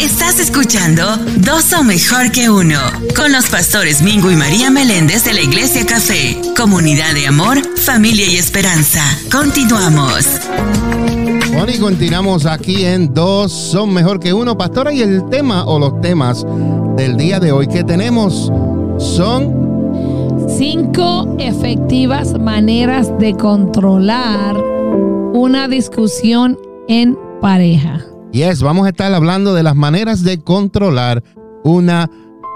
Estás escuchando Dos son mejor que uno con los pastores Mingo y María Meléndez de la Iglesia Café, comunidad de amor, familia y esperanza. Continuamos. Bueno, y continuamos aquí en Dos son mejor que uno, pastora, y el tema o los temas del día de hoy que tenemos son Cinco efectivas maneras de controlar una discusión en pareja. Yes, vamos a estar hablando de las maneras de controlar una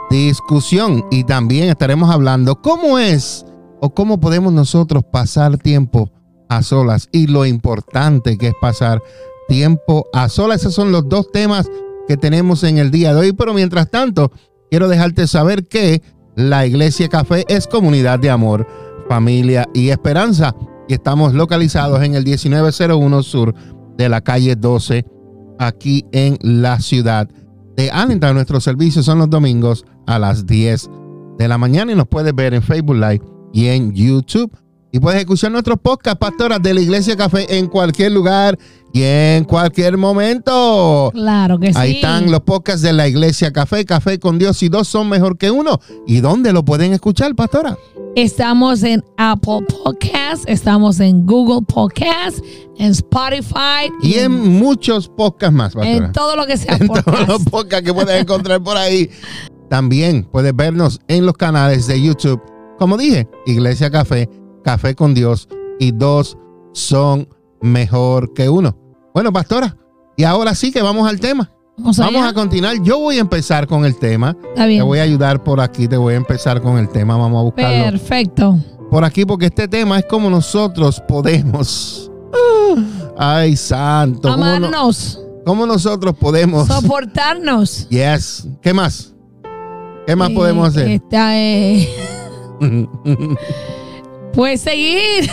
discusión. Y también estaremos hablando cómo es o cómo podemos nosotros pasar tiempo a solas. Y lo importante que es pasar tiempo a solas. Esos son los dos temas que tenemos en el día de hoy, pero mientras tanto, quiero dejarte saber que la Iglesia Café es comunidad de amor, familia y esperanza. Y estamos localizados en el 1901 sur de la calle 12 aquí en la ciudad de Allentown. Nuestros servicios son los domingos a las 10 de la mañana y nos puedes ver en Facebook Live y en YouTube. Y puedes escuchar nuestros podcast, pastoras de la Iglesia Café, en cualquier lugar y en cualquier momento. Claro que sí. Ahí están los podcasts de la Iglesia Café, Café con Dios y dos son mejor que uno. ¿Y dónde lo pueden escuchar, pastora? Estamos en Apple Podcasts, estamos en Google Podcasts, en Spotify. Y en muchos podcasts más, pastora. En todo lo que sea en todos podcast. los podcasts que puedes encontrar por ahí. También puedes vernos en los canales de YouTube. Como dije, Iglesia Café, Café con Dios y dos son mejor que uno. Bueno, pastora, y ahora sí que vamos al tema. Vamos, a continuar. Yo voy a empezar con el tema. Está bien. Te voy a ayudar por aquí, te voy a empezar con el tema. Vamos a buscarlo Perfecto. por aquí porque este tema es como nosotros podemos. Ay, santo. ¿Cómo, no- Amarnos, cómo nosotros podemos? soportarnos. Yes. ¿Qué más? ¿Qué más Eh, podemos hacer? Esta, eh, pues seguir.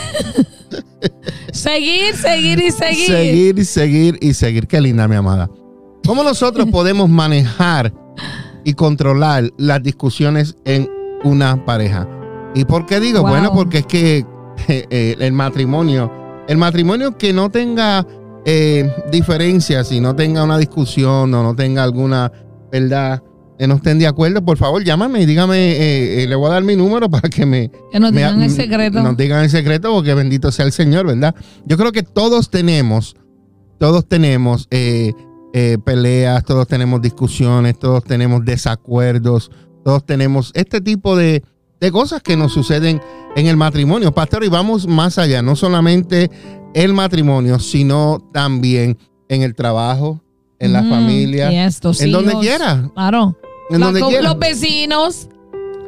seguir, seguir y seguir. seguir y seguir y seguir. Qué linda, mi amada. ¿Cómo nosotros podemos manejar y controlar las discusiones en una pareja? ¿Y por qué digo? Wow. Bueno, porque es que eh, eh, el matrimonio, el matrimonio que no tenga eh, diferencias y no tenga una discusión o no tenga alguna, ¿verdad? No estén de acuerdo, por favor, llámame y dígame, eh, eh, le voy a dar mi número para que me, Que nos me- digan el secreto. Nos digan el secreto porque bendito sea el Señor, ¿verdad? Yo creo que todos tenemos, todos tenemos eh, peleas, todos tenemos discusiones, todos tenemos desacuerdos, todos tenemos este tipo de, de cosas que nos suceden en el matrimonio. Pastor, y vamos más allá, no solamente el matrimonio, sino también en el trabajo, en la Mm, familia, y estos en donde quiera, Claro. en La- donde con quiera. los vecinos.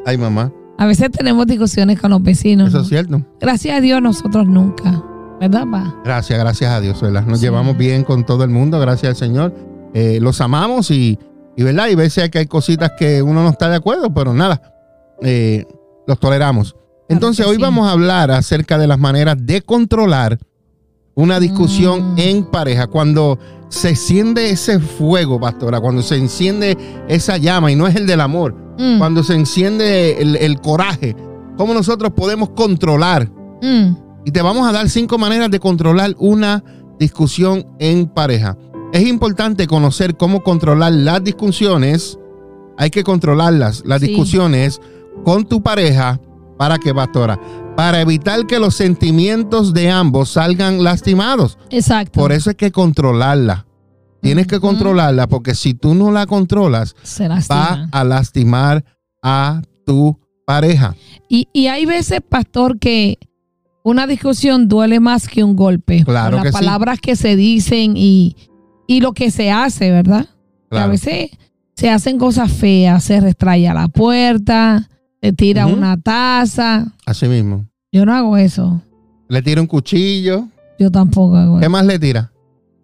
Ay, mamá, A veces tenemos discusiones con los vecinos. eso ¿no? es cierto. Gracias a Dios nosotros nunca. ¿Verdad, pa? Gracias, gracias a Dios, ¿verdad? Nos Sí. llevamos bien con todo el mundo, gracias al Señor. Eh, los amamos y, y, ¿verdad? Y veces que hay cositas que uno no está de acuerdo, pero nada, eh, los toleramos. Entonces, hoy sí. vamos a hablar acerca de las maneras de controlar una discusión Mm. en pareja. Cuando se enciende ese fuego, pastora, cuando se enciende esa llama, y no es el del amor, Mm, cuando se enciende el, el coraje, ¿cómo nosotros podemos controlar mm. y te vamos a dar cinco maneras de controlar una discusión en pareja. Es importante conocer cómo controlar las discusiones. Hay que controlarlas, las Sí. discusiones con tu pareja. ¿Para qué, pastora? Para evitar que los sentimientos de ambos salgan lastimados. Exacto. Por eso hay que controlarla. Tienes que controlarla porque si tú no la controlas, Se va a lastimar a tu pareja. Y, y hay veces, pastor, que una discusión duele más que un golpe. Claro que las sí. palabras que se dicen y, y lo que se hace, ¿verdad? Que A Claro. veces se hacen cosas feas, se restraya la puerta, se tira una taza. Así mismo. Yo no hago eso. Le tira un cuchillo. Yo tampoco hago ¿Qué eso. más le tira?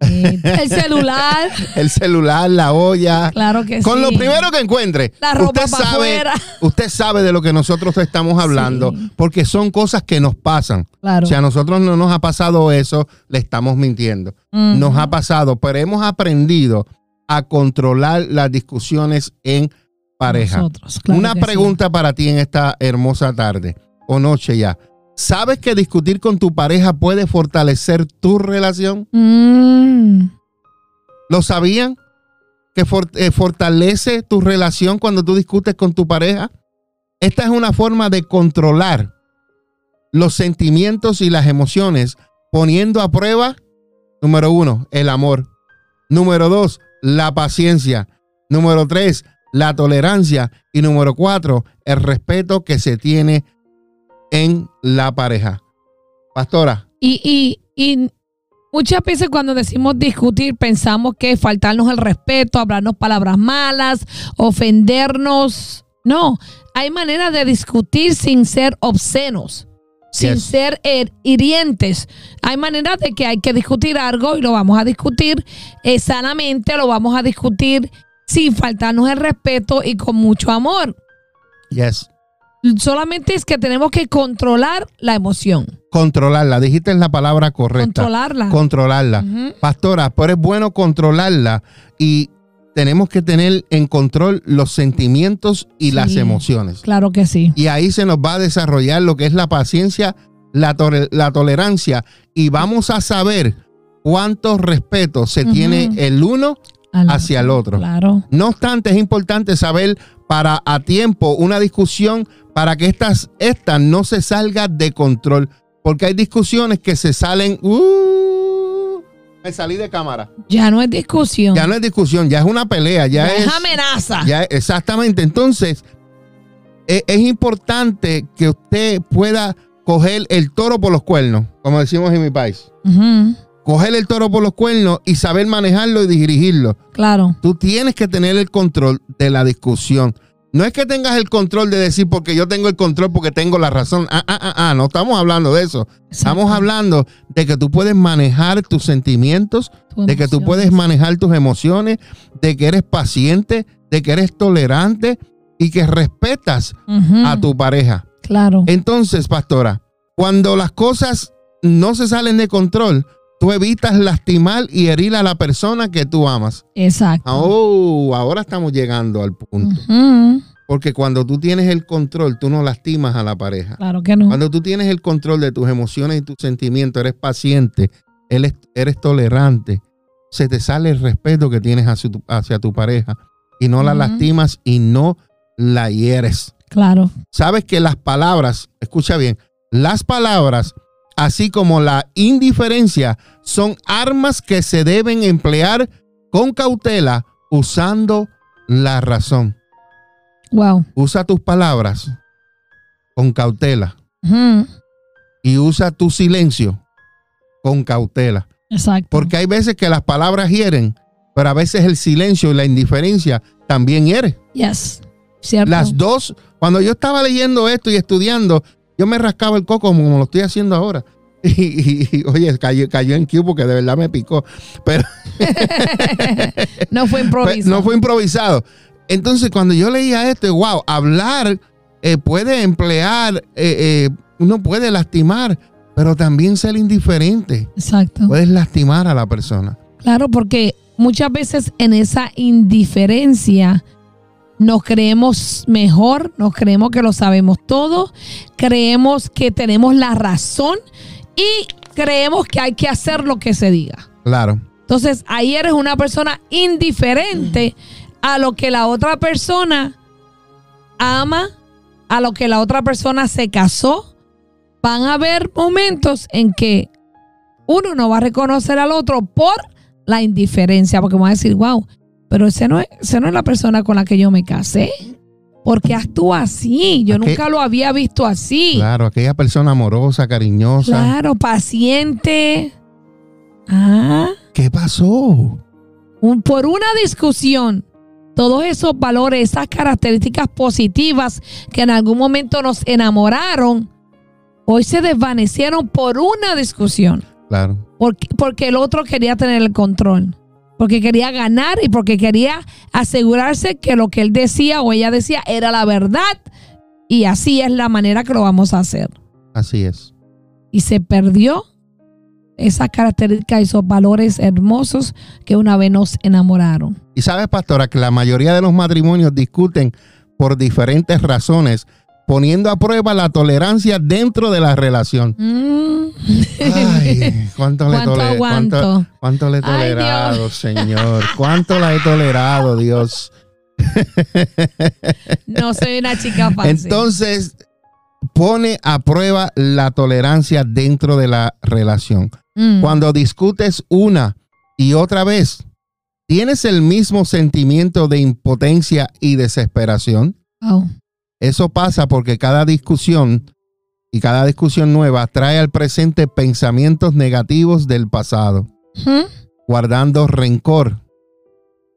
Eh, el celular, El celular, la olla. claro que Con sí. lo primero que encuentre. La ropa usted para sabe, afuera. usted sabe de lo que nosotros estamos hablando, Sí. porque son cosas que nos pasan. Claro. Si a nosotros no nos ha pasado eso, le estamos mintiendo. Nos ha pasado, pero hemos aprendido a controlar las discusiones en pareja. Nosotros, claro Una sí. pregunta para ti en esta hermosa tarde o noche ya. ¿Sabes que discutir con tu pareja puede fortalecer tu relación? Mm. ¿Lo sabían? Que for- eh, fortalece tu relación cuando tú discutes con tu pareja. Esta es una forma de controlar los sentimientos y las emociones, poniendo a prueba, número uno, el amor. Número dos, la paciencia. Número tres, la tolerancia. Y número cuatro, el respeto que se tiene en la pareja. Pastora, Y, y, y muchas veces cuando decimos discutir pensamos que faltarnos el respeto, hablarnos palabras malas, ofendernos. No, hay maneras de discutir sin ser obscenos, sin Yes. ser her- hirientes. Hay maneras de que hay que discutir algo y lo vamos a discutir eh, sanamente, lo vamos a discutir sin faltarnos el respeto y con mucho amor. yes. Solamente es que tenemos que controlar la emoción, Controlarla. Dijiste la palabra correcta. controlarla. Controlarla. Pastora, pero es bueno controlarla y tenemos que tener en control los sentimientos y Sí. las emociones. Claro que sí. Y ahí se nos va a desarrollar lo que es la paciencia, la, tolerancia y vamos a saber cuánto respeto se tiene el uno Al- hacia el otro. Claro. No obstante, es importante saber para a tiempo una discusión para que estas, esta no se salga de control. Porque hay discusiones que se salen. Uh, me salí de cámara. Ya no es discusión. Ya no es discusión, ya es una pelea, ya, Ya es. es amenaza. ya- exactamente. Entonces, e- es importante que usted pueda coger el toro por los cuernos, como decimos en mi país. Ujú, Coger el toro por los cuernos y saber manejarlo y dirigirlo. Claro. Tú tienes que tener el control de la discusión. No es que tengas el control de decir porque yo tengo el control porque tengo la razón. Ah, ah, ah, ah, no estamos hablando de eso. Estamos hablando de que tú puedes manejar tus sentimientos, Tu de que tú puedes manejar tus emociones, de que eres paciente, de que eres tolerante y que respetas a tu pareja. Claro. Entonces, pastora, cuando las cosas no se salen de control, tú evitas lastimar y herir a la persona que tú amas. Exacto. Oh, ahora estamos llegando al punto. Porque cuando tú tienes el control, tú no lastimas a la pareja. Claro que no. Cuando tú tienes el control de tus emociones y tus sentimientos, eres paciente, eres, eres tolerante, se te sale el respeto que tienes hacia tu, hacia tu pareja y no la lastimas y no la hieres. Claro. Sabes que las palabras, escucha bien, las palabras, así como la indiferencia, son armas que se deben emplear con cautela usando la razón. Wow. Usa tus palabras con cautela y usa tu silencio con cautela. Exacto. Porque hay veces que las palabras hieren, pero a veces el silencio y la indiferencia también hiere. Yes. Cierto. Las dos, cuando yo estaba leyendo esto y estudiando, yo me rascaba el coco como lo estoy haciendo ahora. Y, y- y, oye, cayó, cayó en Q porque de verdad me picó. Pero no fue improviso. no fue improvisado. Entonces, cuando yo leía esto, wow, hablar eh, puede emplear, eh, eh, uno puede lastimar, pero también ser indiferente. Exacto. Puedes lastimar a la persona. Claro, porque muchas veces en esa indiferencia nos creemos mejor, nos creemos que lo sabemos todo, creemos que tenemos la razón y creemos que hay que hacer lo que se diga. Claro. Entonces ahí eres una persona indiferente a lo que la otra persona ama, a lo que la otra persona se casó. Van a haber momentos en que uno no va a reconocer al otro por la indiferencia, porque va a decir, wow, pero ese no, es, ese no es la persona con la que yo me casé. Porque actúa así. Yo nunca lo había visto así. Claro, aquella persona amorosa, cariñosa. Claro, paciente. Ah. ¿Qué pasó? un- por una discusión, todos esos valores, esas características positivas que en algún momento nos enamoraron, hoy se desvanecieron por una discusión, Claro. porque, porque el otro quería tener el control, porque quería ganar y porque quería asegurarse que lo que él decía o ella decía era la verdad y así es la manera que lo vamos a hacer. Así es. Y se perdió esas características y esos valores hermosos que una vez nos enamoraron. Y sabes, pastora, que la mayoría de los matrimonios discuten por diferentes razones, poniendo a prueba la tolerancia dentro de la relación. Mm. Ay, ¿cuánto, le, ¿Cuánto tole- aguanto? cuánto- cuánto le he Ay, tolerado, Señor? ¿Cuánto la he tolerado, Dios? No soy una chica fácil. Entonces, pone a prueba la tolerancia dentro de la relación. Mm. Cuando discutes una y otra vez, ¿tienes el mismo sentimiento de impotencia y desesperación? Oh. Eso pasa porque cada discusión y cada discusión nueva trae al presente pensamientos negativos del pasado, ¿Mm? guardando rencor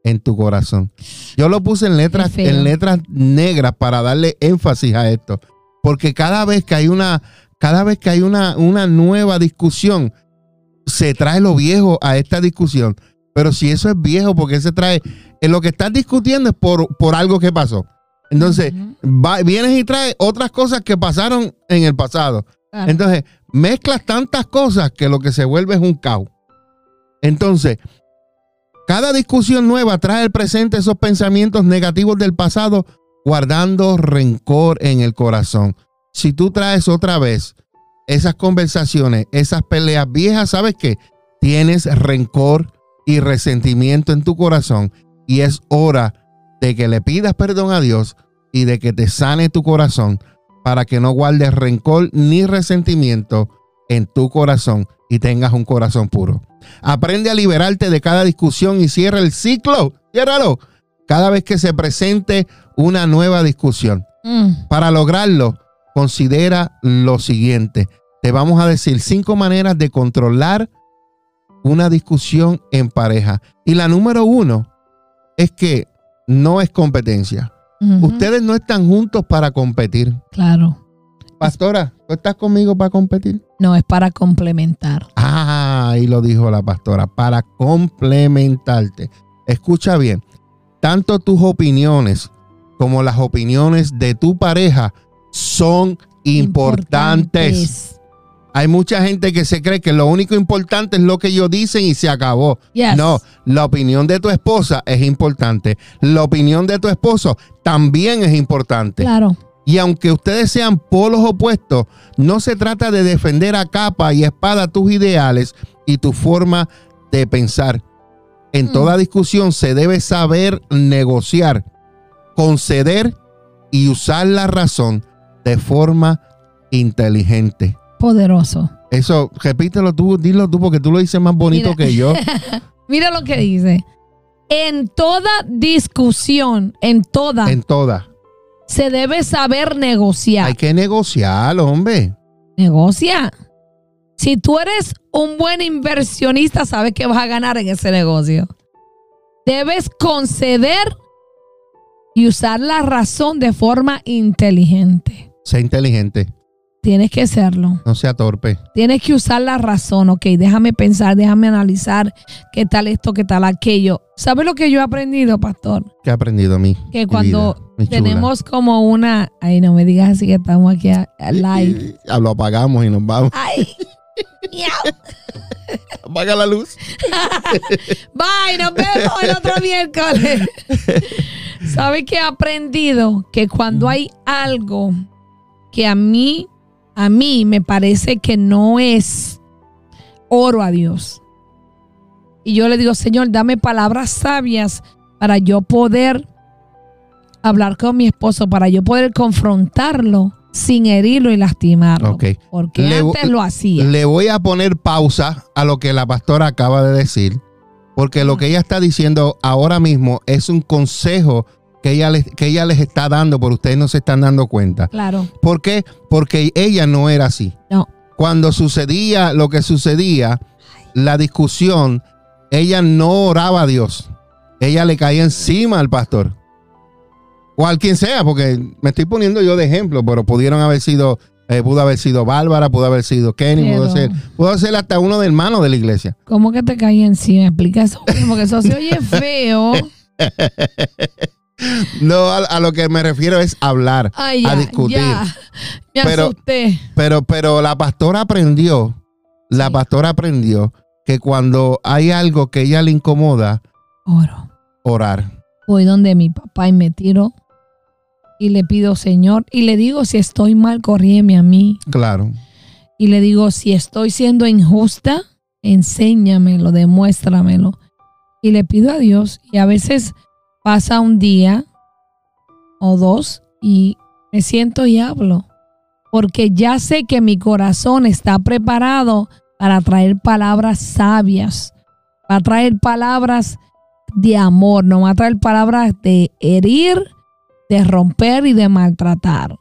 en tu corazón. Yo lo puse en letras, en letras negras para darle énfasis a esto, porque cada vez que hay una, cada vez que hay una, una nueva discusión, se trae lo viejo a esta discusión. Pero si eso es viejo, porque se trae, en lo que estás discutiendo es por, por algo que pasó. Entonces, va- vienes y traes otras cosas que pasaron en el pasado. Claro. Entonces, mezclas tantas cosas que lo que se vuelve es un caos. Entonces, cada discusión nueva trae al presente esos pensamientos negativos del pasado, guardando rencor en el corazón. Si tú traes otra vez esas conversaciones, esas peleas viejas, ¿sabes qué? Tienes rencor y resentimiento en tu corazón y es hora de que le pidas perdón a Dios y de que te sane tu corazón para que no guardes rencor ni resentimiento en tu corazón y tengas un corazón puro. Aprende a liberarte de cada discusión y cierra el ciclo. Ciérralo. Cada vez que se presente una nueva discusión. Mm. Para lograrlo, considera lo siguiente. Te vamos a decir cinco maneras de controlar una discusión en pareja. Y la número uno es que no es competencia. Ustedes no están juntos para competir. Claro. Pastora, ¿tú estás conmigo para competir? No, es para complementar. Ah, ahí lo dijo la pastora, para complementarte. Escucha bien, tanto tus opiniones como las opiniones de tu pareja son importantes. Hay mucha gente que se cree que lo único importante es lo que ellos dicen y se acabó. Yes. No, la opinión de tu esposa es importante. La opinión de tu esposo también es importante. Claro. Y aunque ustedes sean polos opuestos, no se trata de defender a capa y espada tus ideales y tu forma de pensar. En Mm. toda discusión se debe saber negociar, conceder y usar la razón de forma inteligente. Poderoso. Eso, repítelo tú, dilo tú, porque tú lo dices más bonito Mira. que yo. Mira lo que dice. En toda discusión, en toda, en se debe saber negociar. Hay que negociar, hombre. Negocia. Si tú eres un buen inversionista, sabes que vas a ganar en ese negocio. Debes conceder y usar la razón de forma inteligente. Sé inteligente, Tienes que serlo. no sea torpe. Tienes que usar la razón, ok, déjame pensar, déjame analizar qué tal esto, qué tal aquello. ¿Sabes lo que yo he aprendido, pastor? ¿Qué ha aprendido a mí? Que cuando vida, tenemos como una... Ay, no me digas así que estamos aquí a, a live. Lo apagamos y nos vamos. Ay. Apaga la luz. Bye, nos vemos el otro miércoles. ¿Sabes qué he aprendido? Que cuando hay algo que a mí, a mí me parece que no es oro a Dios. Y yo le digo, Señor, dame palabras sabias para yo poder hablar con mi esposo, para yo poder confrontarlo sin herirlo y lastimarlo. Ok. Porque Le- antes lo hacía. Le voy a poner pausa a lo que la pastora acaba de decir, porque lo que ella está diciendo ahora mismo es un consejo que ella les, que ella les está dando, pero ustedes no se están dando cuenta. Claro. ¿Por qué? Porque ella no era así. No. Cuando sucedía lo que sucedía, la discusión, ella no oraba a Dios. Ella le caía encima al pastor. O al quien sea, porque me estoy poniendo yo de ejemplo, pero pudieron haber sido, eh, pudo haber sido Bárbara, pudo haber sido Kenny, pudo ser, pudo ser hasta uno de hermanos de la iglesia. ¿Cómo que te caí encima? Explica eso, porque eso se oye feo. No, a, a lo que me refiero es hablar, Ay, ya, a discutir. ya. Me Pero- asusté. Pero, pero la pastora aprendió, la Sí. pastora aprendió que cuando hay algo que ella le incomoda, Oro. orar. Voy donde mi papá y me tiro y le pido, Señor, y le digo, si estoy mal, corríeme a mí. Claro. Y le digo, si estoy siendo injusta, enséñamelo, demuéstramelo. Y le pido a Dios, y a veces pasa un día o dos y me siento y hablo, porque ya sé que mi corazón está preparado para traer palabras sabias, para traer palabras de amor, no va a traer palabras de herir, de romper y de maltratar.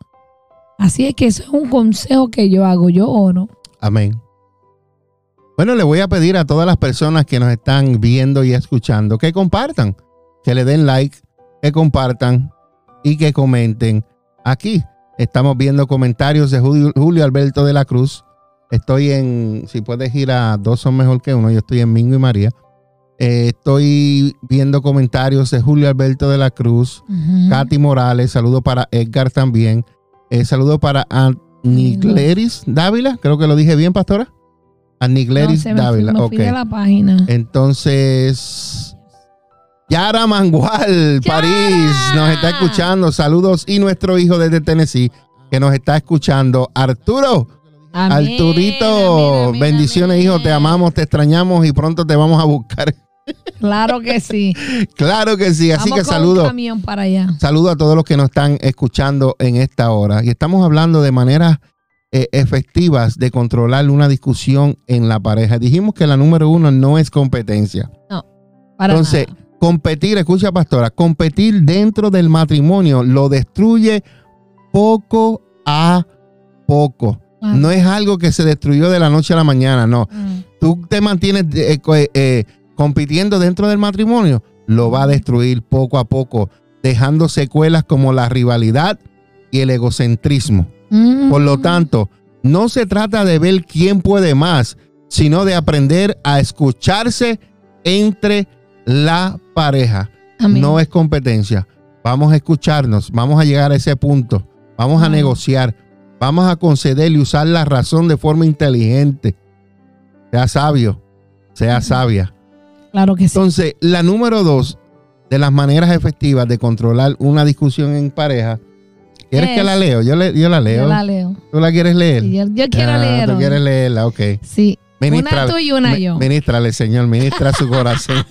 Así es que eso es un consejo que yo hago, yo oro. Amén. Bueno, le voy a pedir a todas las personas que nos están viendo y escuchando que compartan, que le den like, que compartan y que comenten aquí. Estamos viendo comentarios de Julio, Alberto de la Cruz. Estoy en, si puedes ir a dos son mejor que uno, yo estoy en Mingo y María. Eh, estoy viendo comentarios de Julio Alberto de la Cruz, Katy Morales, saludo para Edgar también, eh, saludo para Anigleris Dávila, creo que lo dije bien, pastora. Anigleris Dávila, ok. la página. Entonces, Yara Mangual, París, nos está escuchando, saludos, y nuestro hijo desde Tennessee, que nos está escuchando, Arturo. Arturito, bendiciones, hijo, te amamos, te extrañamos y pronto te vamos a buscar. Claro que sí. claro que sí. Así que saludo. para allá. Saludo a todos los que nos están escuchando en esta hora. Y estamos hablando de maneras eh, efectivas de controlar una discusión en la pareja. Dijimos que la número uno no es competencia. No. Para Entonces, competir, escucha, pastora, competir dentro del matrimonio lo destruye poco a poco. No es algo que se destruyó de la noche a la mañana, no. Mm. Tú te mantienes eh, eh, compitiendo dentro del matrimonio, lo va a destruir poco a poco, dejando secuelas como la rivalidad y el egocentrismo. Mm. Por lo tanto, no se trata de ver quién puede más, sino de aprender a escucharse entre la pareja. No es competencia. Vamos a escucharnos, vamos a llegar a ese punto, vamos a negociar, vamos a conceder y usar la razón de forma inteligente. Sea sabio, sea sabia. Claro que sí. Entonces, la número dos de las maneras efectivas de controlar una discusión en pareja. ¿Quieres que la leo? Yo, yo la leo. Yo la leo. ¿Tú la quieres leer? yo, quiero ah, leer. Tú quieres leerla, ok. Sí. Una tú y una yo. Ministrale, Señor, ministra su corazón.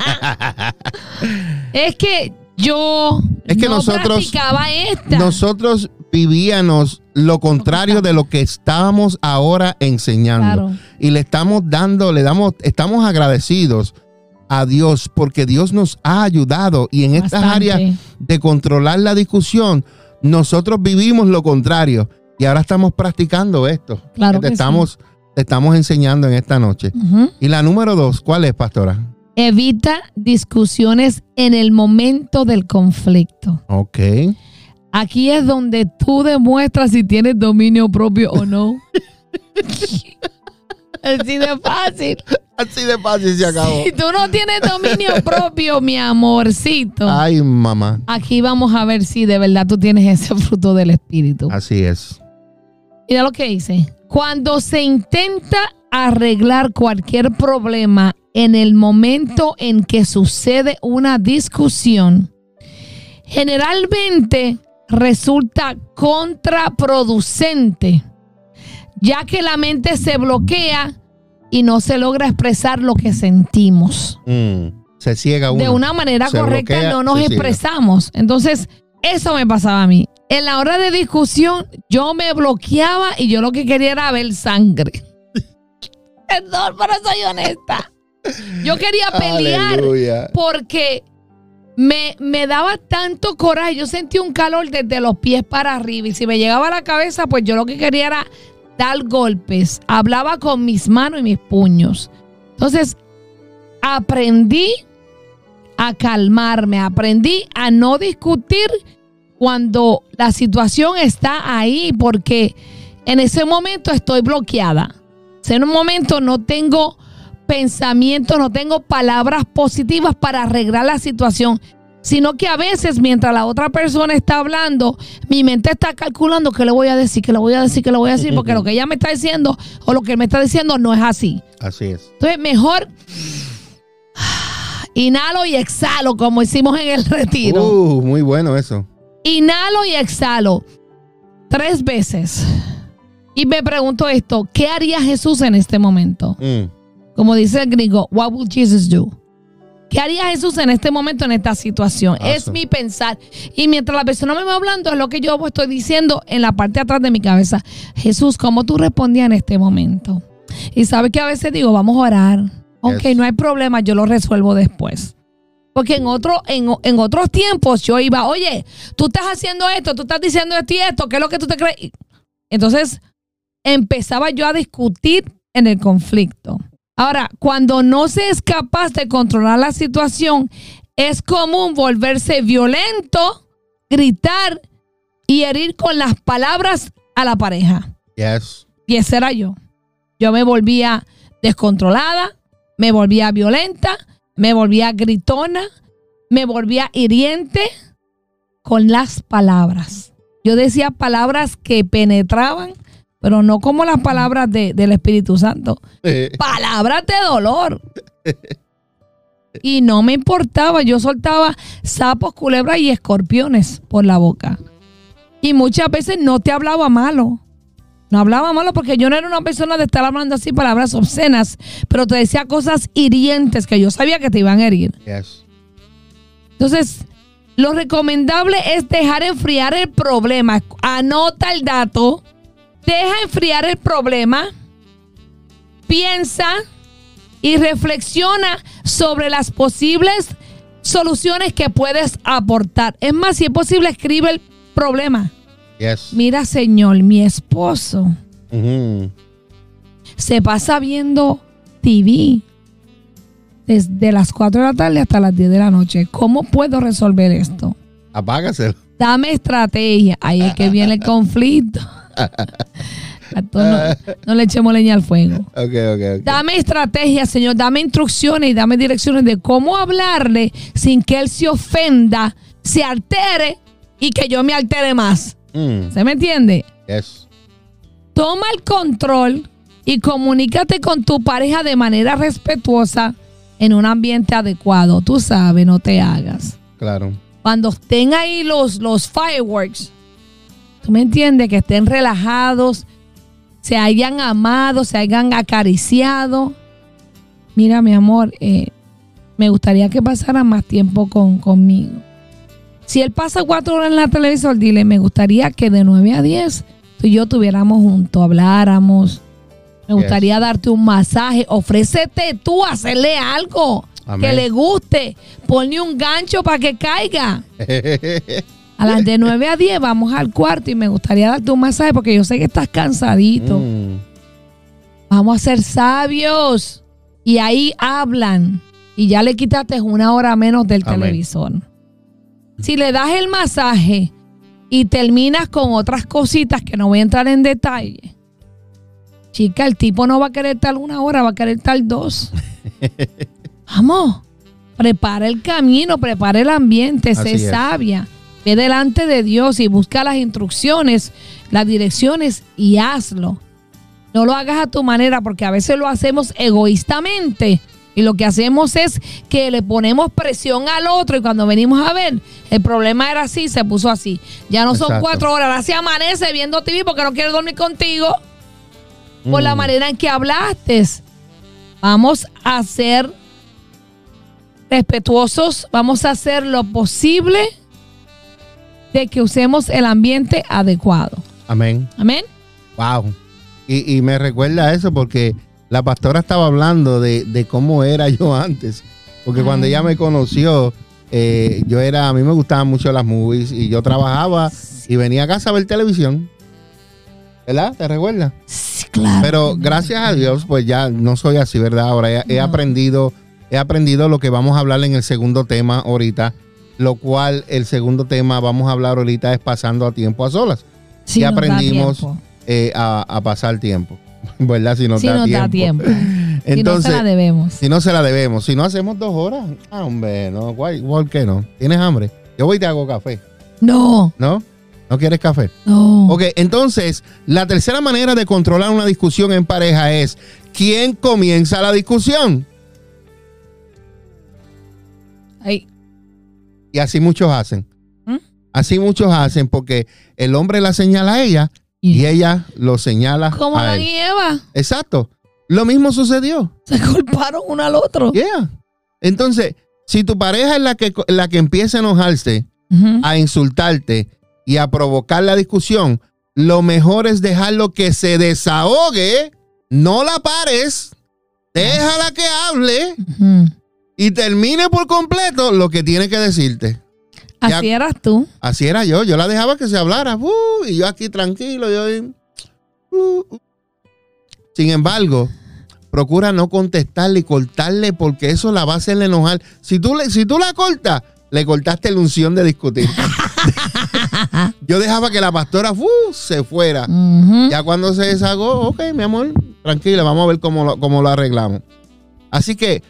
es que yo es que nosotros, esta. Nosotros vivíamos lo contrario de lo que estábamos ahora enseñando. Y le estamos dando, le damos, estamos agradecidos a Dios porque Dios nos ha ayudado y en estas áreas de controlar la discusión, nosotros vivimos lo contrario y ahora estamos practicando esto. Claro que te estamos, enseñando en esta noche. Y la número dos, ¿cuál es, pastora? Evita discusiones en el momento del conflicto. Ok. Aquí es donde tú demuestras si tienes dominio propio o no. Así de fácil. Así de fácil se acabó. Si tú no tienes dominio propio, mi amorcito. Ay, mamá. Aquí vamos a ver si de verdad tú tienes ese fruto del espíritu. Así es. Mira lo que dice. Cuando se intenta arreglar cualquier problema en el momento en que sucede una discusión, generalmente resulta contraproducente ya que la mente se bloquea y no se logra expresar lo que sentimos. Mm, se ciega uno. De una manera correcta no nos expresamos. Entonces, eso me pasaba a mí. En la hora de discusión, yo me bloqueaba y yo lo que quería era ver sangre. Perdón, pero soy honesta. Yo quería pelear porque me, me, daba tanto coraje. Yo sentía un calor desde los pies para arriba. Y si me llegaba a la cabeza, pues yo lo que quería era dar golpes, hablaba con mis manos y mis puños. Entonces, aprendí a calmarme, aprendí a no discutir cuando la situación está ahí, porque en ese momento estoy bloqueada. En un momento no tengo pensamiento, no tengo palabras positivas para arreglar la situación sino que a veces mientras la otra persona está hablando, mi mente está calculando qué le voy a decir, qué le voy a decir, qué le voy a decir, porque lo que ella me está diciendo o lo que él me está diciendo no es así. Así es. Entonces, mejor inhalo y exhalo, como hicimos en el retiro. Uh, muy bueno eso. Inhalo y exhalo tres veces. Y me pregunto esto, ¿qué haría Jesús en este momento? Mm. Como dice el gringo, what would Jesus do? ¿Qué haría Jesús en este momento, en esta situación? Es Awesome. mi pensar. Y mientras la persona me va hablando, es lo que yo estoy diciendo en la parte de atrás de mi cabeza. Jesús, ¿cómo tú respondías en este momento? Y sabes que a veces digo, vamos a orar. Yes. no hay problema, yo lo resuelvo después. Porque en, otro, en, en otros tiempos yo iba, oye, tú estás haciendo esto, tú estás diciendo esto y esto, ¿qué es lo que tú te crees? Entonces empezaba yo a discutir en el conflicto. Ahora, cuando no se es capaz de controlar la situación, es común volverse violento, gritar y herir con las palabras a la pareja. Yes. Y ese era yo. Yo me volvía descontrolada, me volvía violenta, me volvía gritona, me volvía hiriente con las palabras. Yo decía palabras que penetraban, pero no como las palabras de- del Espíritu Santo. Palabras de dolor. Y no me importaba, yo soltaba sapos, culebras y escorpiones por la boca. Y muchas veces no te hablaba malo. No hablaba malo porque yo no era una persona de estar hablando así palabras obscenas, pero te decía cosas hirientes que yo sabía que te iban a herir. Yes. Entonces, lo recomendable es dejar enfriar el problema. Anota el dato, deja enfriar el problema, piensa y reflexiona sobre las posibles soluciones que puedes aportar. Es más, si es posible, escribe el problema. Yes. Mira, señor, mi esposo se pasa viendo TV desde las 4 de la tarde hasta las 10 de la noche. ¿Cómo puedo resolver esto? Apágaselo. Dame estrategia. Ahí es que viene el conflicto. No, no le echemos leña al fuego. Dame estrategia, Señor. Dame instrucciones y dame direcciones de cómo hablarle sin que él se ofenda, se altere y que yo me altere más. Mm. ¿Se me entiende? Yes. Toma el control y comunícate con tu pareja de manera respetuosa en un ambiente adecuado. Tú sabes, no te hagas. Claro. Cuando estén ahí los, los fireworks, tú me entiendes, que estén relajados, se hayan amado, se hayan acariciado. Mira, mi amor, eh, me gustaría que pasara más tiempo con, conmigo. Si él pasa cuatro horas en la televisor, dile, me gustaría que de 9 a 10 tú y yo estuviéramos juntos, habláramos. Me Yes. gustaría darte un masaje. Ofrécete tú a hacerle algo Amén. que le guste. Ponle un gancho para que caiga. A las de 9 a 10 vamos al cuarto y me gustaría darte un masaje porque yo sé que estás cansadito. Mm. Vamos a ser sabios. Y ahí hablan. Y ya le quitaste una hora menos del Amén. televisor. Si le das el masaje y terminas con otras cositas que no voy a entrar en detalle. Chica, el tipo no va a querer tal una hora, va a querer tal dos. Vamos, prepara el camino, prepara el ambiente, Así sé es. sabia. Ve delante de Dios y busca las instrucciones, las direcciones y hazlo. No lo hagas a tu manera porque a veces lo hacemos egoístamente. Y lo que hacemos es que le ponemos presión al otro y cuando venimos a ver, el problema era así, se puso así. Ya no son cuatro horas, ahora se amanece viendo TV porque no quiere dormir contigo por la Mm. manera en que hablaste. Vamos a ser respetuosos, vamos a hacer lo posible de que usemos el ambiente adecuado. Amén. Amén. Wow. Y, y me recuerda eso porque la pastora estaba hablando de, de cómo era yo antes. Porque cuando ella me conoció, eh, yo era, a mí me gustaban mucho las movies y yo trabajaba y venía a casa a ver televisión. ¿Verdad? ¿Te recuerdas? Sí, claro. Pero gracias a Dios, pues ya no soy así, ¿verdad? Ahora he, he No. aprendido, he aprendido lo que vamos a hablar en el segundo tema ahorita, lo cual el segundo tema vamos a hablar ahorita es pasando a tiempo a solas, Sí da aprendimos eh, a, a pasar tiempo, ¿verdad? Si nos, Sí da, nos tiempo. da tiempo. Entonces, si no se la debemos. si no se la debemos, si no hacemos dos horas, ah, hombre, no, guay, ¿por qué no? ¿Tienes hambre? Yo voy y te hago café, No, ¿no? ¿No quieres café? no. Ok, entonces, la tercera manera de controlar una discusión en pareja es quién comienza la discusión. Ay, Y así muchos hacen. ¿Mm? Así muchos hacen porque el hombre la señala a ella y ella lo señala Como a Adán él. y Eva. Exacto. Lo mismo sucedió. Se culparon uno al otro. Yeah. Entonces, si tu pareja es la que, la que empieza a enojarse, a insultarte y a provocar la discusión, lo mejor es dejarlo que se desahogue, no la pares, déjala que hable y termine por completo lo que tiene que decirte. Ya- Así eras tú. Así era yo, yo la dejaba que se hablara, uh, y yo aquí tranquilo, yo uh, uh. Sin embargo, procura no contestarle y cortarle porque eso la va a hacerle enojar. Si tú, le, si tú la cortas, le cortaste la unción de discutir. yo dejaba que la pastora se fuera. Ya cuando se deshagó, ok, mi amor, tranquila, vamos a ver cómo lo, cómo lo arreglamos. Así que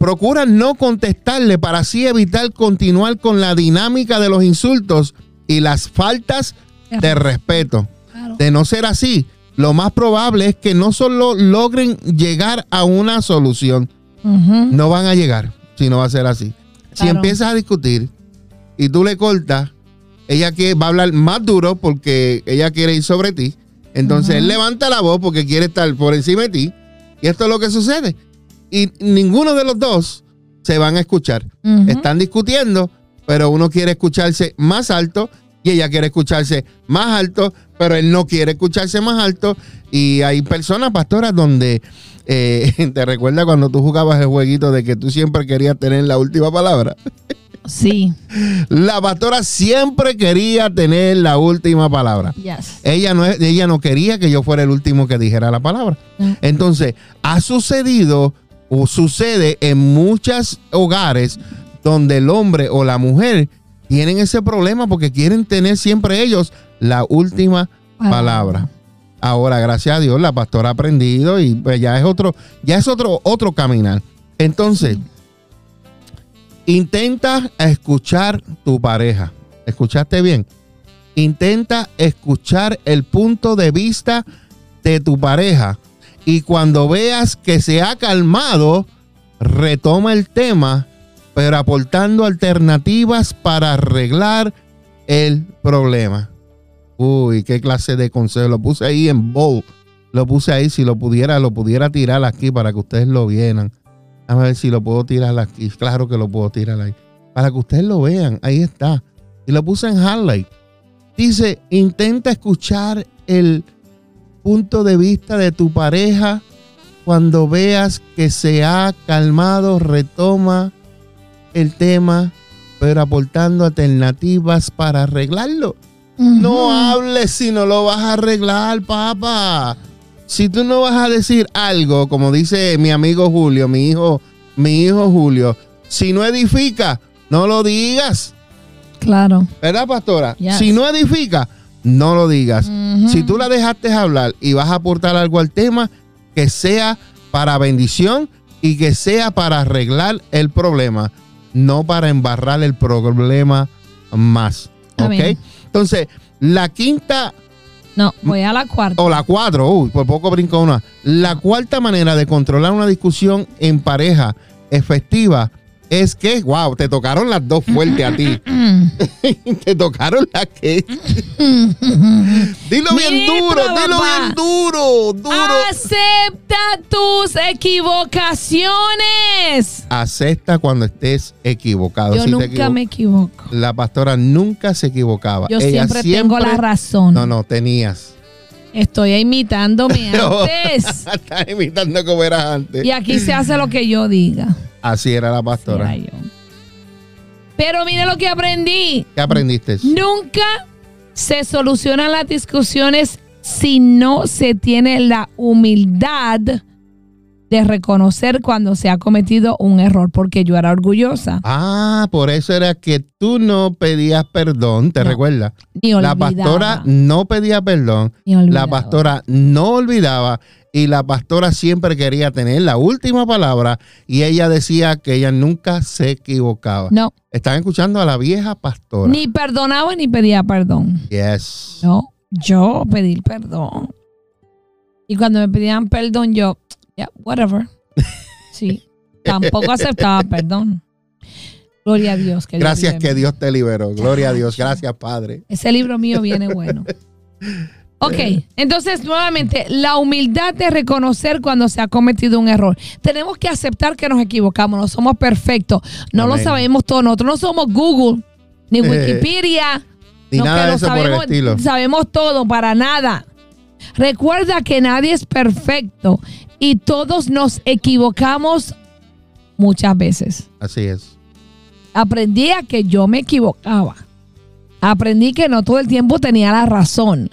procura no contestarle para así evitar continuar con la dinámica de los insultos y las faltas de respeto. Claro. De no ser así, lo más probable es que no solo logren llegar a una solución, no van a llegar si no va a ser así. Si empiezas a discutir y tú le cortas, ella que va a hablar más duro porque ella quiere ir sobre ti. Entonces él levanta la voz porque quiere estar por encima de ti. Y esto es lo que sucede. Y ninguno de los dos se van a escuchar. Están discutiendo, pero uno quiere escucharse más alto y ella quiere escucharse más alto, pero él no quiere escucharse más alto. Y hay personas, pastoras, donde eh, te recuerda cuando tú jugabas el jueguito de que tú siempre querías tener la última palabra. Sí. La pastora siempre quería tener la última palabra. Yes. Ella no, ella no quería que yo fuera el último que dijera la palabra. Entonces, ha sucedido o sucede en muchos hogares donde el hombre o la mujer tienen ese problema porque quieren tener siempre ellos la última palabra. Ahora, gracias a Dios, la pastora ha aprendido y pues ya es otro, ya es otro, otro caminar. Entonces, intenta escuchar tu pareja. ¿Escuchaste bien? Intenta escuchar el punto de vista de tu pareja y cuando veas que se ha calmado, retoma el tema, pero aportando alternativas para arreglar el problema. Uy, qué clase de consejo. Lo puse ahí en bold. Lo puse ahí. Si lo pudiera, lo pudiera tirar aquí para que ustedes lo vieran. A ver si lo puedo tirar aquí. Claro que lo puedo tirar ahí. Para que ustedes lo vean. Ahí está. Y lo puse en highlight. Dice, intenta escuchar el punto de vista de tu pareja cuando veas que se ha calmado, retoma el tema, pero aportando alternativas para arreglarlo. No hables si no lo vas a arreglar, papá. Si tú no vas a decir algo, como dice mi amigo Julio, mi hijo, mi hijo Julio, si no edifica, no lo digas. Claro. ¿Verdad, pastora? Yes. Si no edifica, no lo digas. Si tú la dejaste hablar y vas a aportar algo al tema, que sea para bendición y que sea para arreglar el problema, no para embarrar el problema más. ¿Ok? Amén. Entonces, la quinta No, voy a la cuarta. o la cuatro, uy, por poco brinco una. La cuarta manera de controlar una discusión en pareja efectiva es que, wow, te tocaron las dos fuertes a ti. te tocaron las que. dilo bien Mira, duro, dilo papá. bien duro, duro. Acepta tus equivocaciones. Acepta cuando estés equivocado. Yo Si te nunca equivo- me equivoco. La pastora nunca se equivocaba. Yo Ella siempre, tengo la razón. No, no, tenías. Estoy imitándome antes. Estás imitando como eras antes. y aquí se hace lo que yo diga. Así era la pastora. Era. Pero mire lo que aprendí. ¿Qué aprendiste? Nunca se solucionan las discusiones si no se tiene la humildad de reconocer cuando se ha cometido un error, porque yo era orgullosa. Ah, por eso era que tú no pedías perdón, ¿te No, recuerdas? Ni La pastora no pedía perdón, la pastora no olvidaba y la pastora siempre quería tener la última palabra y ella decía que ella nunca se equivocaba. No, Están escuchando a la vieja pastora. ni perdonaba ni pedía perdón. Yes. No, yo pedir perdón. Y cuando me pedían perdón, yo, whatever. Sí, tampoco aceptaba perdón. Gloria a Dios. Que Gracias que. Dios te liberó. Gloria a Dios. Gracias, Padre. Ese libro mío viene bueno. Ok, entonces nuevamente, la humildad de reconocer cuando se ha cometido un error. Tenemos que aceptar que nos equivocamos, no somos perfectos, no lo sabemos todo, nosotros no somos Google, ni Wikipedia, Ni no, nada que de por el sabemos, estilo. sabemos todo, para nada. Recuerda que nadie es perfecto y todos nos equivocamos muchas veces. Así es. Aprendí a que yo me equivocaba. Aprendí que no todo el tiempo tenía la razón.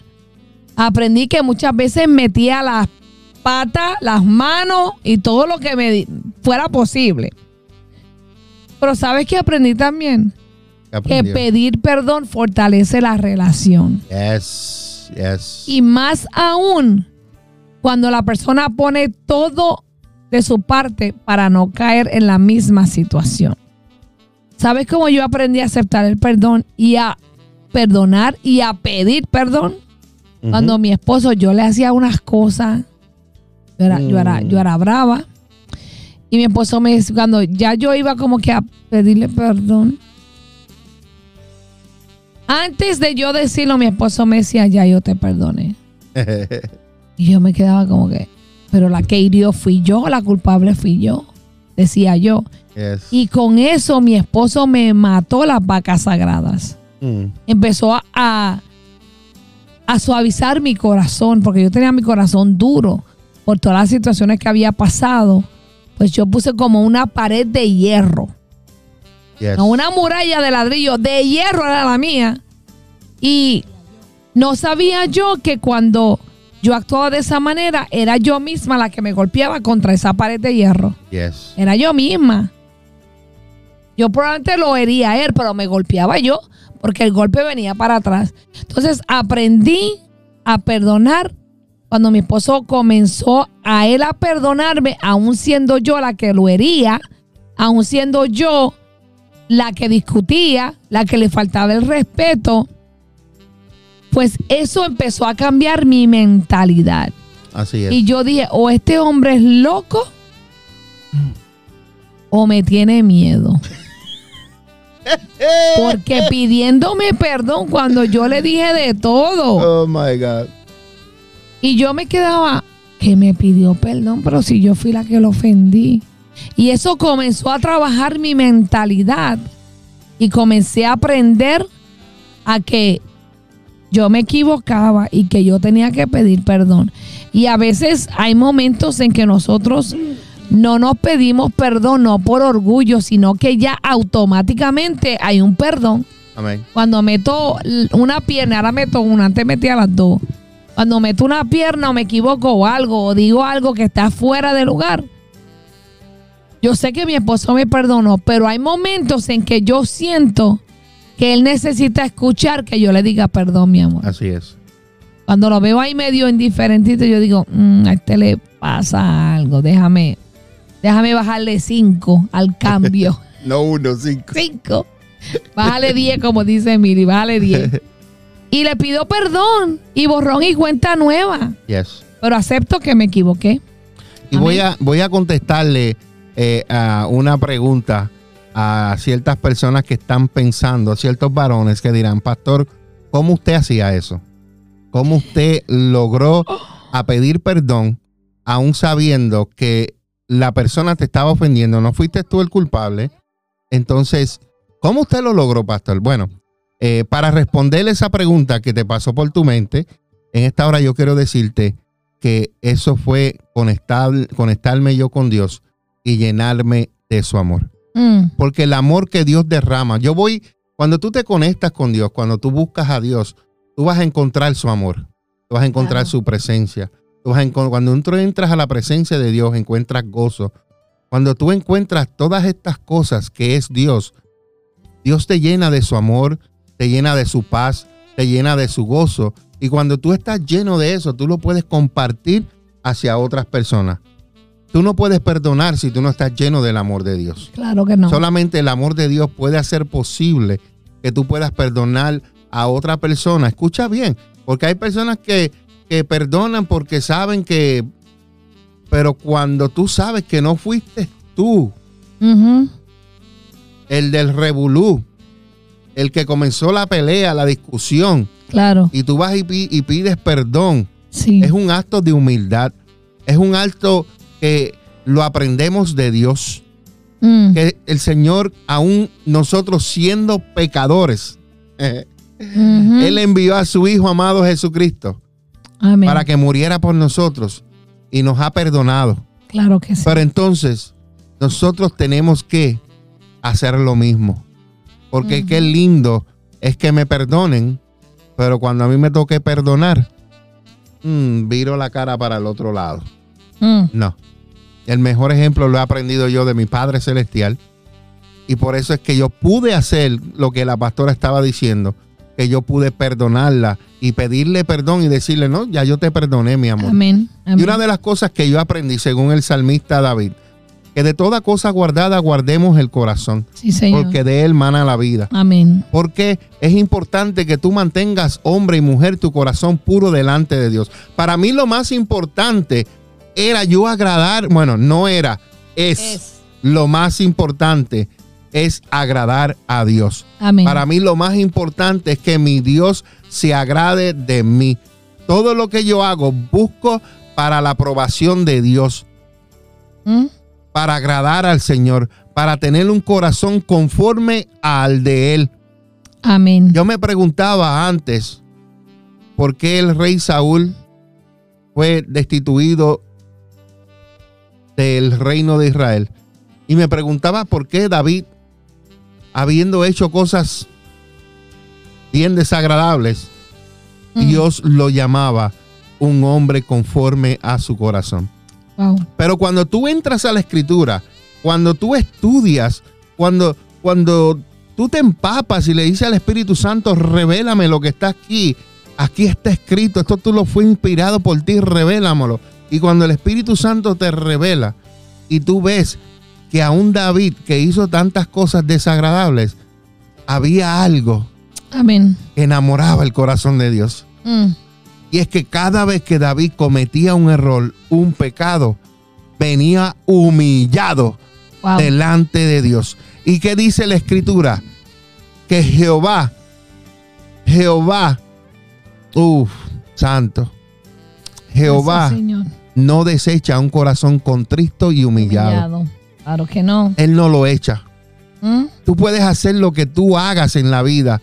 Aprendí que muchas veces metía las patas, las manos y todo lo que me fuera posible. Pero ¿sabes qué aprendí también? ¿Qué Que pedir perdón fortalece la relación. Yes, yes. Y más aún cuando la persona pone todo de su parte para no caer en la misma situación. ¿Sabes cómo yo aprendí a aceptar el perdón y a perdonar y a pedir perdón? Cuando mi esposo yo le hacía unas cosas, yo era, yo era, yo era brava. Y mi esposo me cuando ya yo iba como que a pedirle perdón, antes de yo decirlo, mi esposo me decía, ya yo te perdoné. Y yo me quedaba como que, pero la que hirió fui yo, la culpable fui yo, decía yo. Yes. Y con eso mi esposo me mató las vacas sagradas. Mm. Empezó a, a, a suavizar mi corazón, porque yo tenía mi corazón duro por todas las situaciones que había pasado. Pues yo puse como una pared de hierro. Yes. Una muralla de ladrillo, de hierro era la mía. Y no sabía yo que cuando yo actuaba de esa manera, era yo misma la que me golpeaba contra esa pared de hierro. Yes. Era yo misma. Yo probablemente lo hería a él, pero me golpeaba yo porque el golpe venía para atrás. Entonces aprendí a perdonar cuando mi esposo comenzó a él a perdonarme, aún siendo yo la que lo hería, aún siendo yo la que discutía, la que le faltaba el respeto, pues eso empezó a cambiar mi mentalidad. Así es. Y yo dije, o este hombre es loco o me tiene miedo. Porque pidiéndome perdón cuando yo le dije de todo. Oh my God. Y yo me quedaba, que me pidió perdón, pero si yo fui la que lo ofendí. Y eso comenzó a trabajar mi mentalidad. Y comencé a aprender a que yo me equivocaba y que yo tenía que pedir perdón. Y a veces hay momentos en que nosotros no nos pedimos perdón, no por orgullo, sino que ya automáticamente hay un perdón. Amén. Cuando meto una pierna, ahora meto una, antes metía las dos. Cuando meto una pierna o me equivoco o algo, o digo algo que está fuera de lugar, yo sé que mi esposo me perdonó, pero hay momentos en que yo siento que él necesita escuchar que yo le diga perdón, mi amor. Así es. Cuando lo veo ahí medio indiferentito, yo digo, "Mm, a este le pasa algo, déjame, déjame bajarle cinco al cambio. No uno, cinco. Cinco. Bájale 10, como dice Miri, bájale 10. Y le pido perdón y borrón y cuenta nueva. Yes. Pero acepto que me equivoqué. Y voy a, voy a contestarle eh, a una pregunta a ciertas personas que están pensando, a ciertos varones que dirán, pastor, ¿cómo usted hacía eso? ¿Cómo usted logró a pedir perdón aún sabiendo que la persona te estaba ofendiendo? No fuiste tú el culpable. Entonces, ¿cómo usted lo logró, pastor? Bueno, eh, para responderle esa pregunta que te pasó por tu mente, en esta hora yo quiero decirte que eso fue conectar, conectarme yo con Dios y llenarme de su amor. Mm, Porque el amor que Dios derrama, yo voy, cuando tú te conectas con Dios, cuando tú buscas a Dios, tú vas a encontrar su amor, tú vas a encontrar Claro. su presencia. Tú vas a cuando tú entras a la presencia de Dios, encuentras gozo. Cuando tú encuentras todas estas cosas que es Dios, Dios te llena de su amor, te llena de su paz, te llena de su gozo. Y cuando tú estás lleno de eso, tú lo puedes compartir hacia otras personas. Tú no puedes perdonar si tú no estás lleno del amor de Dios. claro que no. Solamente el amor de Dios puede hacer posible que tú puedas perdonar a otra persona. Escucha bien, porque hay personas que, que perdonan porque saben que, pero cuando tú sabes que no fuiste tú, el del revolú, el que comenzó la pelea, la discusión, Claro. y tú vas y pides perdón, Sí. es un acto de humildad, es un acto que lo aprendemos de Dios, Mm. que el Señor, aún nosotros siendo pecadores. Él envió a su Hijo amado Jesucristo Amén. para que muriera por nosotros y nos ha perdonado. Claro que sí. Pero entonces, nosotros tenemos que hacer lo mismo. Porque qué lindo es que me perdonen, pero cuando a mí me toque perdonar, mm, viro la cara para el otro lado. Mm. No. El mejor ejemplo lo he aprendido yo de mi Padre Celestial. Y por eso es que yo pude hacer lo que la pastora estaba diciendo, que yo pude perdonarla y pedirle perdón y decirle, no, ya yo te perdoné, mi amor. Amén. Amén. Y una de las cosas que yo aprendí, según el salmista David, que de toda cosa guardada guardemos el corazón, Sí, Señor. porque de él mana la vida. Amén. Porque es importante que tú mantengas, hombre y mujer, tu corazón puro delante de Dios. Para mí lo más importante era yo agradar, bueno, no era, es, lo más importante, es agradar a Dios. Amén. Para mí lo más importante es que mi Dios se agrade de mí. Todo lo que yo hago busco para la aprobación de Dios, Mm. para agradar al Señor, para tener un corazón conforme al de Él. Amén. Yo me preguntaba antes por qué el rey Saúl fue destituido del reino de Israel. Y me preguntaba por qué David, habiendo hecho cosas bien desagradables, Mm. Dios lo llamaba un hombre conforme a su corazón. Wow. Pero cuando tú entras a la escritura, cuando tú estudias, cuando, cuando tú te empapas y le dices al Espíritu Santo, revélame lo que está aquí, aquí está escrito, esto tú lo fue inspirado por ti, revélamelo. Y cuando el Espíritu Santo te revela y tú ves que aún David, que hizo tantas cosas desagradables, había algo Amén. que enamoraba el corazón de Dios. Mm. Y es que cada vez que David cometía un error, un pecado, venía humillado Wow. delante de Dios. ¿Y qué dice la escritura? Que Jehová, Jehová, uff, santo, Jehová Gracias, Señor. No desecha un corazón contristo y humillado. Humillado. Claro que no. Él no lo echa. Mm. Tú puedes hacer lo que tú hagas en la vida,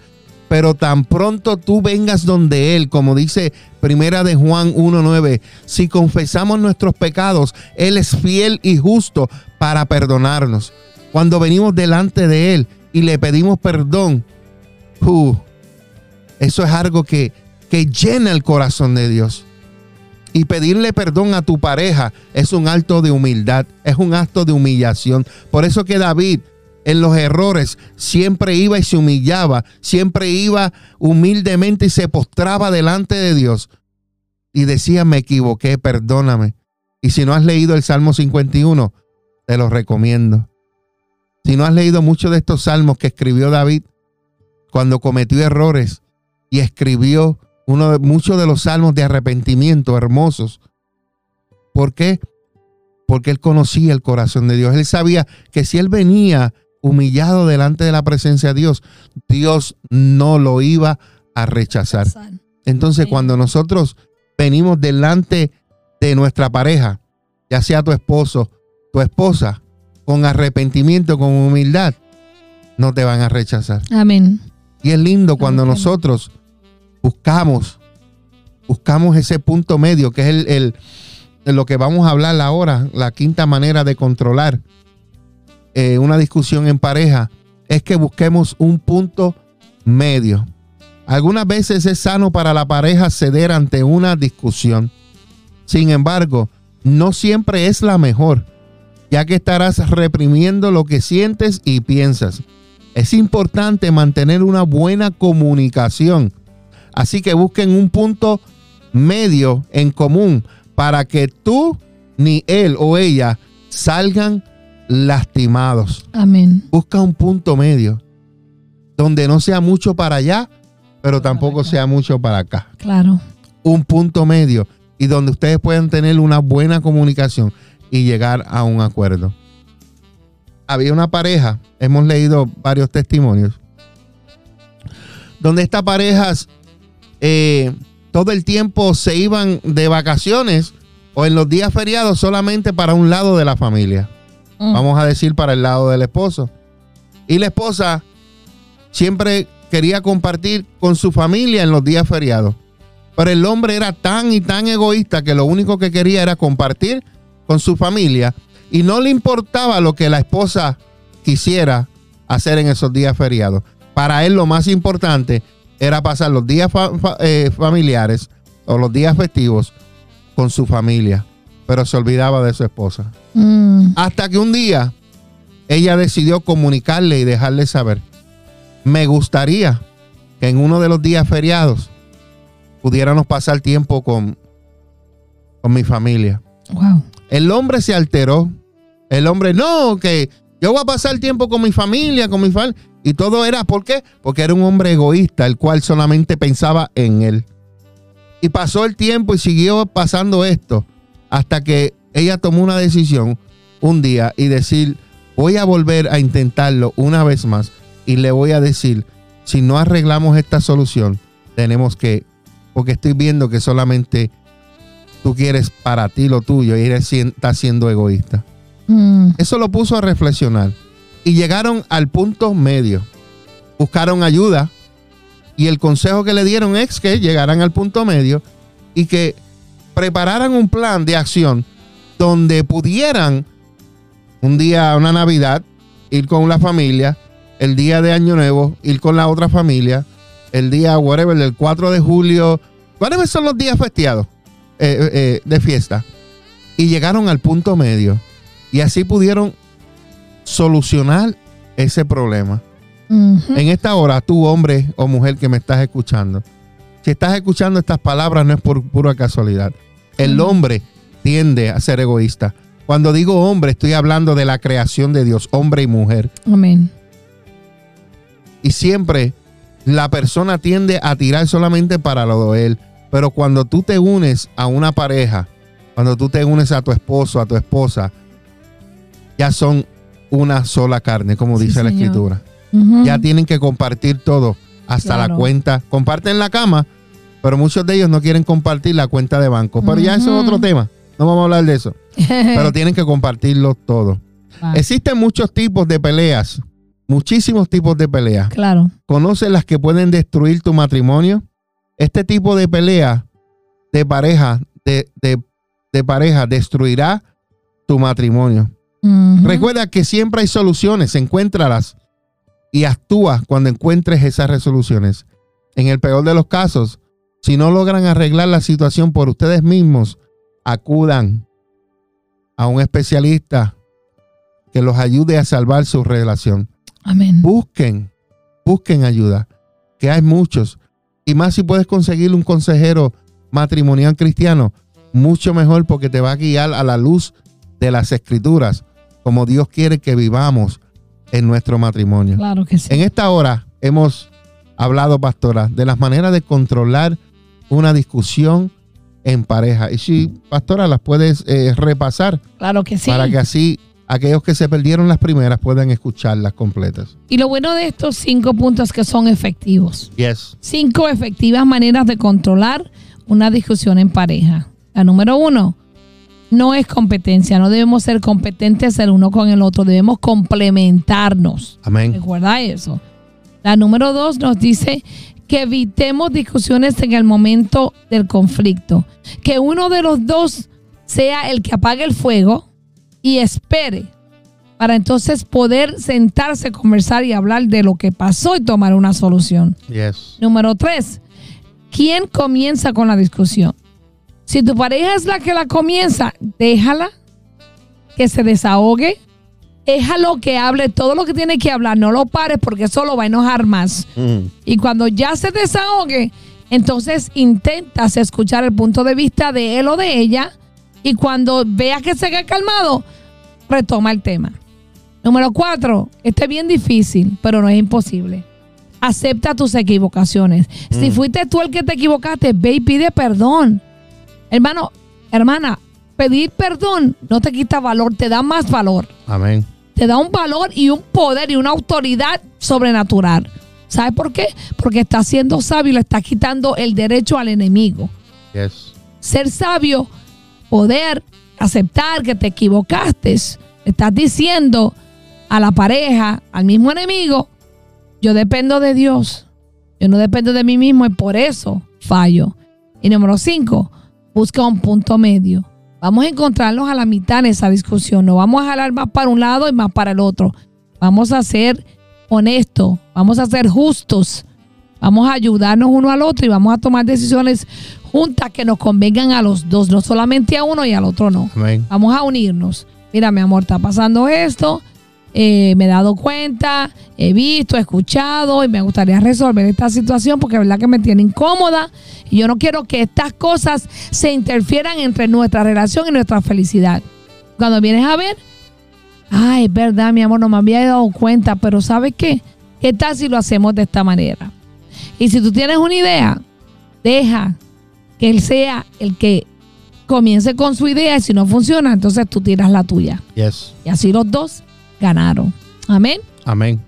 pero tan pronto tú vengas donde Él, como dice Primera de Juan 1.9, si confesamos nuestros pecados, Él es fiel y justo para perdonarnos. Cuando venimos delante de Él y le pedimos perdón, uh, eso es algo que, que llena el corazón de Dios. Y pedirle perdón a tu pareja es un acto de humildad, es un acto de humillación. Por eso que David en los errores siempre iba y se humillaba, siempre iba humildemente y se postraba delante de Dios y decía, me equivoqué, perdóname. Y si no has leído el Salmo 51, te lo recomiendo. Si no has leído muchos de estos salmos que escribió David cuando cometió errores y escribió uno de, muchos de los salmos de arrepentimiento hermosos. ¿Por qué? Porque él conocía el corazón de Dios. Él sabía que si él venía humillado delante de la presencia de Dios, Dios no lo iba a rechazar. Entonces, cuando nosotros venimos delante de nuestra pareja, ya sea tu esposo, tu esposa, con arrepentimiento, con humildad, no te van a rechazar. Amén. Y es lindo cuando nosotros buscamos, buscamos ese punto medio, que es el, lo que vamos a hablar ahora, la quinta manera de controlar eh, una discusión en pareja, es que busquemos un punto medio. Algunas veces es sano para la pareja ceder ante una discusión. Sin embargo, no siempre es la mejor, ya que estarás reprimiendo lo que sientes y piensas. Es importante mantener una buena comunicación. Así que busquen un punto medio en común para que tú ni él o ella salgan lastimados. Amén. Busca un punto medio donde no sea mucho para allá, pero Para tampoco acá. sea mucho para acá. Claro. Un punto medio y donde ustedes puedan tener una buena comunicación y llegar a un acuerdo. había una pareja, hemos leído varios testimonios, donde estas parejas eh, todo el tiempo se iban de vacaciones o en los días feriados solamente para un lado de la familia. Mm. Vamos a decir para el lado del esposo. Y la esposa siempre quería compartir con su familia en los días feriados. Pero el hombre era tan y tan egoísta que lo único que quería era compartir con su familia y no le importaba lo que la esposa quisiera hacer en esos días feriados. Para él lo más importante era pasar los días fa- fa- eh, familiares o los días festivos con su familia, pero se olvidaba de su esposa. Mm. Hasta que un día ella decidió comunicarle y dejarle saber, me gustaría que en uno de los días feriados pudiéramos pasar tiempo con, con mi familia. Wow. El hombre se alteró. El hombre, no, que yo voy a pasar tiempo con mi familia, con mi familia. Y todo era, ¿por qué? Porque era un hombre egoísta, el cual solamente pensaba en él. Y pasó el tiempo y siguió pasando esto hasta que ella tomó una decisión un día y decir, voy a volver a intentarlo una vez más y le voy a decir, si no arreglamos esta solución, tenemos que, porque estoy viendo que solamente tú quieres para ti lo tuyo y eres, estás siendo egoísta. Mm. Eso lo puso a reflexionar. Y llegaron al punto medio. Buscaron ayuda. Y el consejo que le dieron es que llegaran al punto medio y que prepararan un plan de acción donde pudieran un día, una Navidad, ir con la familia, el día de Año Nuevo, ir con la otra familia, el día, whatever, del 4 de julio, whatever son los días festeados eh, eh, eh, de fiesta. Y llegaron al punto medio. Y así pudieron solucionar ese problema. En esta hora, tú hombre o mujer que me estás escuchando, si estás escuchando estas palabras no es por pura casualidad. El hombre tiende a ser egoísta. Cuando digo hombre, estoy hablando de la creación de Dios, hombre y mujer. Amén. Y siempre la persona tiende a tirar solamente para lo de él. Pero cuando tú te unes a una pareja, cuando tú te unes a tu esposo, a tu esposa, ya son una sola carne, como Sí, dice la escritura. Ya tienen que compartir todo, hasta la cuenta. Comparten la cama, pero muchos de ellos no quieren compartir la cuenta de banco. Pero ya eso es otro tema. No vamos a hablar de eso. Pero tienen que compartirlo todo. Existen muchos tipos de peleas, muchísimos tipos de peleas. claro. ¿Conoces las que pueden destruir tu matrimonio? Este tipo de pelea de pareja, de, de- de pareja, destruirá tu matrimonio. Recuerda que siempre hay soluciones, encuéntralas y actúa cuando encuentres esas resoluciones. En el peor de los casos, si no logran arreglar la situación por ustedes mismos, acudan a un especialista que los ayude a salvar su relación Amén. busquen, busquen ayuda, que hay muchos. Y más si puedes conseguir un consejero matrimonial cristiano, mucho mejor porque te va a guiar a la luz de las escrituras, como Dios quiere que vivamos en nuestro matrimonio. Claro que sí. En esta hora hemos hablado, pastora, de las maneras de controlar una discusión en pareja. Y si, pastora, las puedes eh, repasar Claro que sí. para que así aquellos que se perdieron las primeras puedan escucharlas completas. Y lo bueno de estos cinco puntos es que son efectivos. Yes. Cinco efectivas maneras de controlar una discusión en pareja. La número uno, no es competencia. No debemos ser competentes el uno con el otro. Debemos complementarnos. Amén. Recuerda eso. La número dos nos dice que evitemos discusiones en el momento del conflicto. Que uno de los dos sea el que apague el fuego y espere para entonces poder sentarse, conversar y hablar de lo que pasó y tomar una solución. Yes. Número tres, ¿quién comienza con la discusión? Si tu pareja es la que la comienza, déjala que se desahogue, déjalo que hable todo lo que tiene que hablar, no lo pares porque eso lo va a enojar más. Mm. Y cuando ya se desahogue, entonces intentas escuchar el punto de vista de él o de ella y cuando veas que se ha calmado, retoma el tema. Número cuatro, este es bien difícil, pero no es imposible. Acepta tus equivocaciones. Si Mm. fuiste tú el que te equivocaste, ve y pide perdón. Hermano, hermana, pedir perdón no te quita valor, te da más valor. Amén. te da un valor y un poder y una autoridad sobrenatural. ¿Sabes por qué? Porque estás siendo sabio y le estás quitando el derecho al enemigo. Yes. Ser sabio, poder aceptar que te equivocaste, estás diciendo a la pareja, al mismo enemigo, yo dependo de Dios, yo no dependo de mí mismo y por eso fallo. Y número cinco, busca un punto medio. Vamos a encontrarnos a la mitad en esa discusión. No vamos a jalar más para un lado y más para el otro. Vamos a ser honestos, vamos a ser justos, vamos a ayudarnos uno al otro y vamos a tomar decisiones juntas que nos convengan a los dos, no solamente a uno y al otro no. Amén. Vamos a unirnos. Mira, mi amor, está pasando esto. Eh, me he dado cuenta, he visto, he escuchado y me gustaría resolver esta situación porque es verdad que me tiene incómoda y yo no quiero que estas cosas se interfieran entre nuestra relación y nuestra felicidad. Cuando vienes a ver, ay, es verdad, mi amor, no me había dado cuenta, pero ¿sabes qué? ¿Qué tal si lo hacemos de esta manera? Y si tú tienes una idea, deja que él sea el que comience con su idea y si no funciona, entonces tú tiras la tuya. Yes. Y así los dos ganaron. Amén. Amén.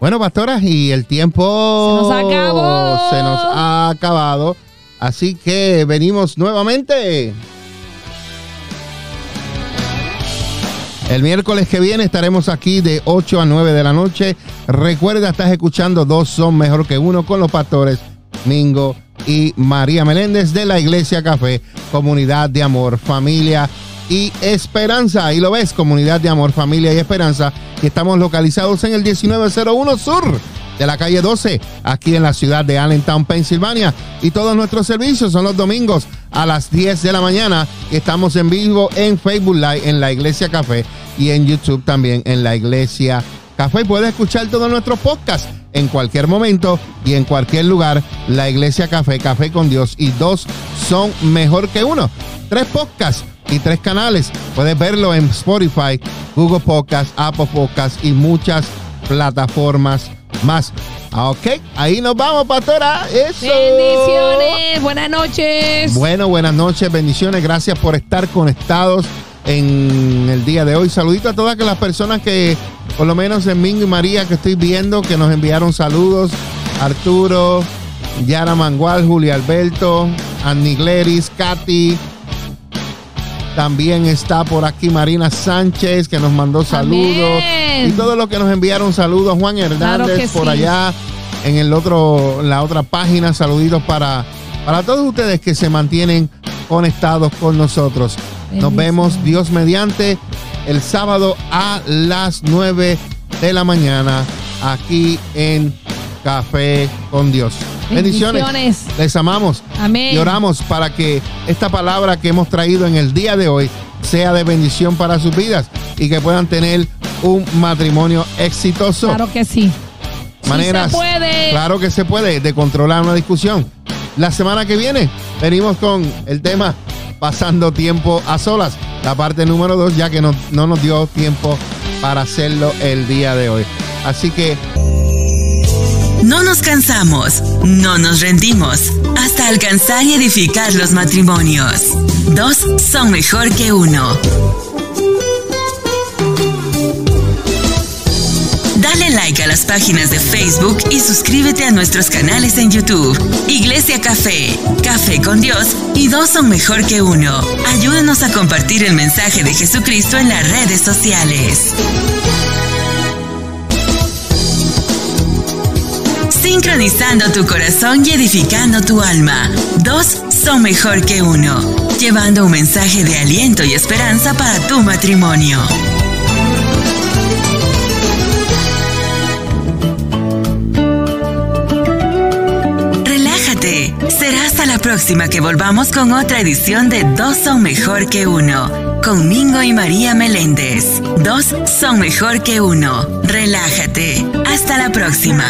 Bueno, pastoras, y el tiempo Se nos acabó. se nos ha acabado. Así que venimos nuevamente. El miércoles que viene estaremos aquí de 8 a 9 de la noche. Recuerda, estás escuchando Dos son mejor que uno con los pastores Mingo y María Meléndez de la Iglesia Café, Comunidad de Amor, Familia y Esperanza. Ahí lo ves, Comunidad de Amor, Familia y Esperanza. Y estamos localizados en el 1901 Sur de la calle 12, aquí en la ciudad de Allentown, Pensilvania. Y todos nuestros servicios son los domingos a las 10 de la mañana. Y estamos en vivo en Facebook Live, en la Iglesia Café y en YouTube también en la Iglesia Café. Puedes escuchar todos nuestros podcasts en cualquier momento y en cualquier lugar. La Iglesia Café, Café con Dios y dos son mejor que uno. Tres podcasts y tres canales. Puedes verlo en Spotify, Google Podcasts, Apple Podcasts y muchas plataformas más. Ah, Ok, ahí nos vamos, pastora. Eso. Bendiciones. Buenas noches. Bueno, buenas noches, bendiciones. Gracias por estar conectados en el día de hoy. Saludito a todas las personas que, por lo menos en Mingo y María, que estoy viendo, que nos enviaron saludos. Arturo, Yara Mangual, Julio Alberto, Annie Gleris, Katy. También está por aquí Marina Sánchez, que nos mandó saludos. Amén. Y todos los que nos enviaron saludos. Juan Hernández Claro por sí. allá en el otro, la otra página. Saluditos para, para todos ustedes que se mantienen conectados con nosotros. Nos vemos Dios mediante el sábado a las 9 de la mañana aquí en Café con Dios. Bendiciones. Bendiciones. Les amamos Amén. y oramos para que esta palabra que hemos traído en el día de hoy sea de bendición para sus vidas y que puedan tener un matrimonio exitoso. Claro que sí. Maneras, Sí se puede. claro que se puede, de controlar una discusión. La semana que viene venimos con el tema pasando tiempo a solas, la parte número dos, ya que no, no nos dio tiempo para hacerlo el día de hoy. Así que No nos cansamos, no nos rendimos, hasta alcanzar y edificar los matrimonios. Dos son mejor que uno. Dale like a las páginas de Facebook y suscríbete a nuestros canales en YouTube. Iglesia Café, Café con Dios y dos son mejor que uno. Ayúdanos a compartir el mensaje de Jesucristo en las redes sociales. Sincronizando tu corazón y edificando tu alma. Dos son mejor que uno. Llevando un mensaje de aliento y esperanza para tu matrimonio. Próxima que volvamos con otra edición de Dos son mejor que uno. Con Mingo y María Meléndez. Dos son mejor que uno. Relájate. Hasta la próxima.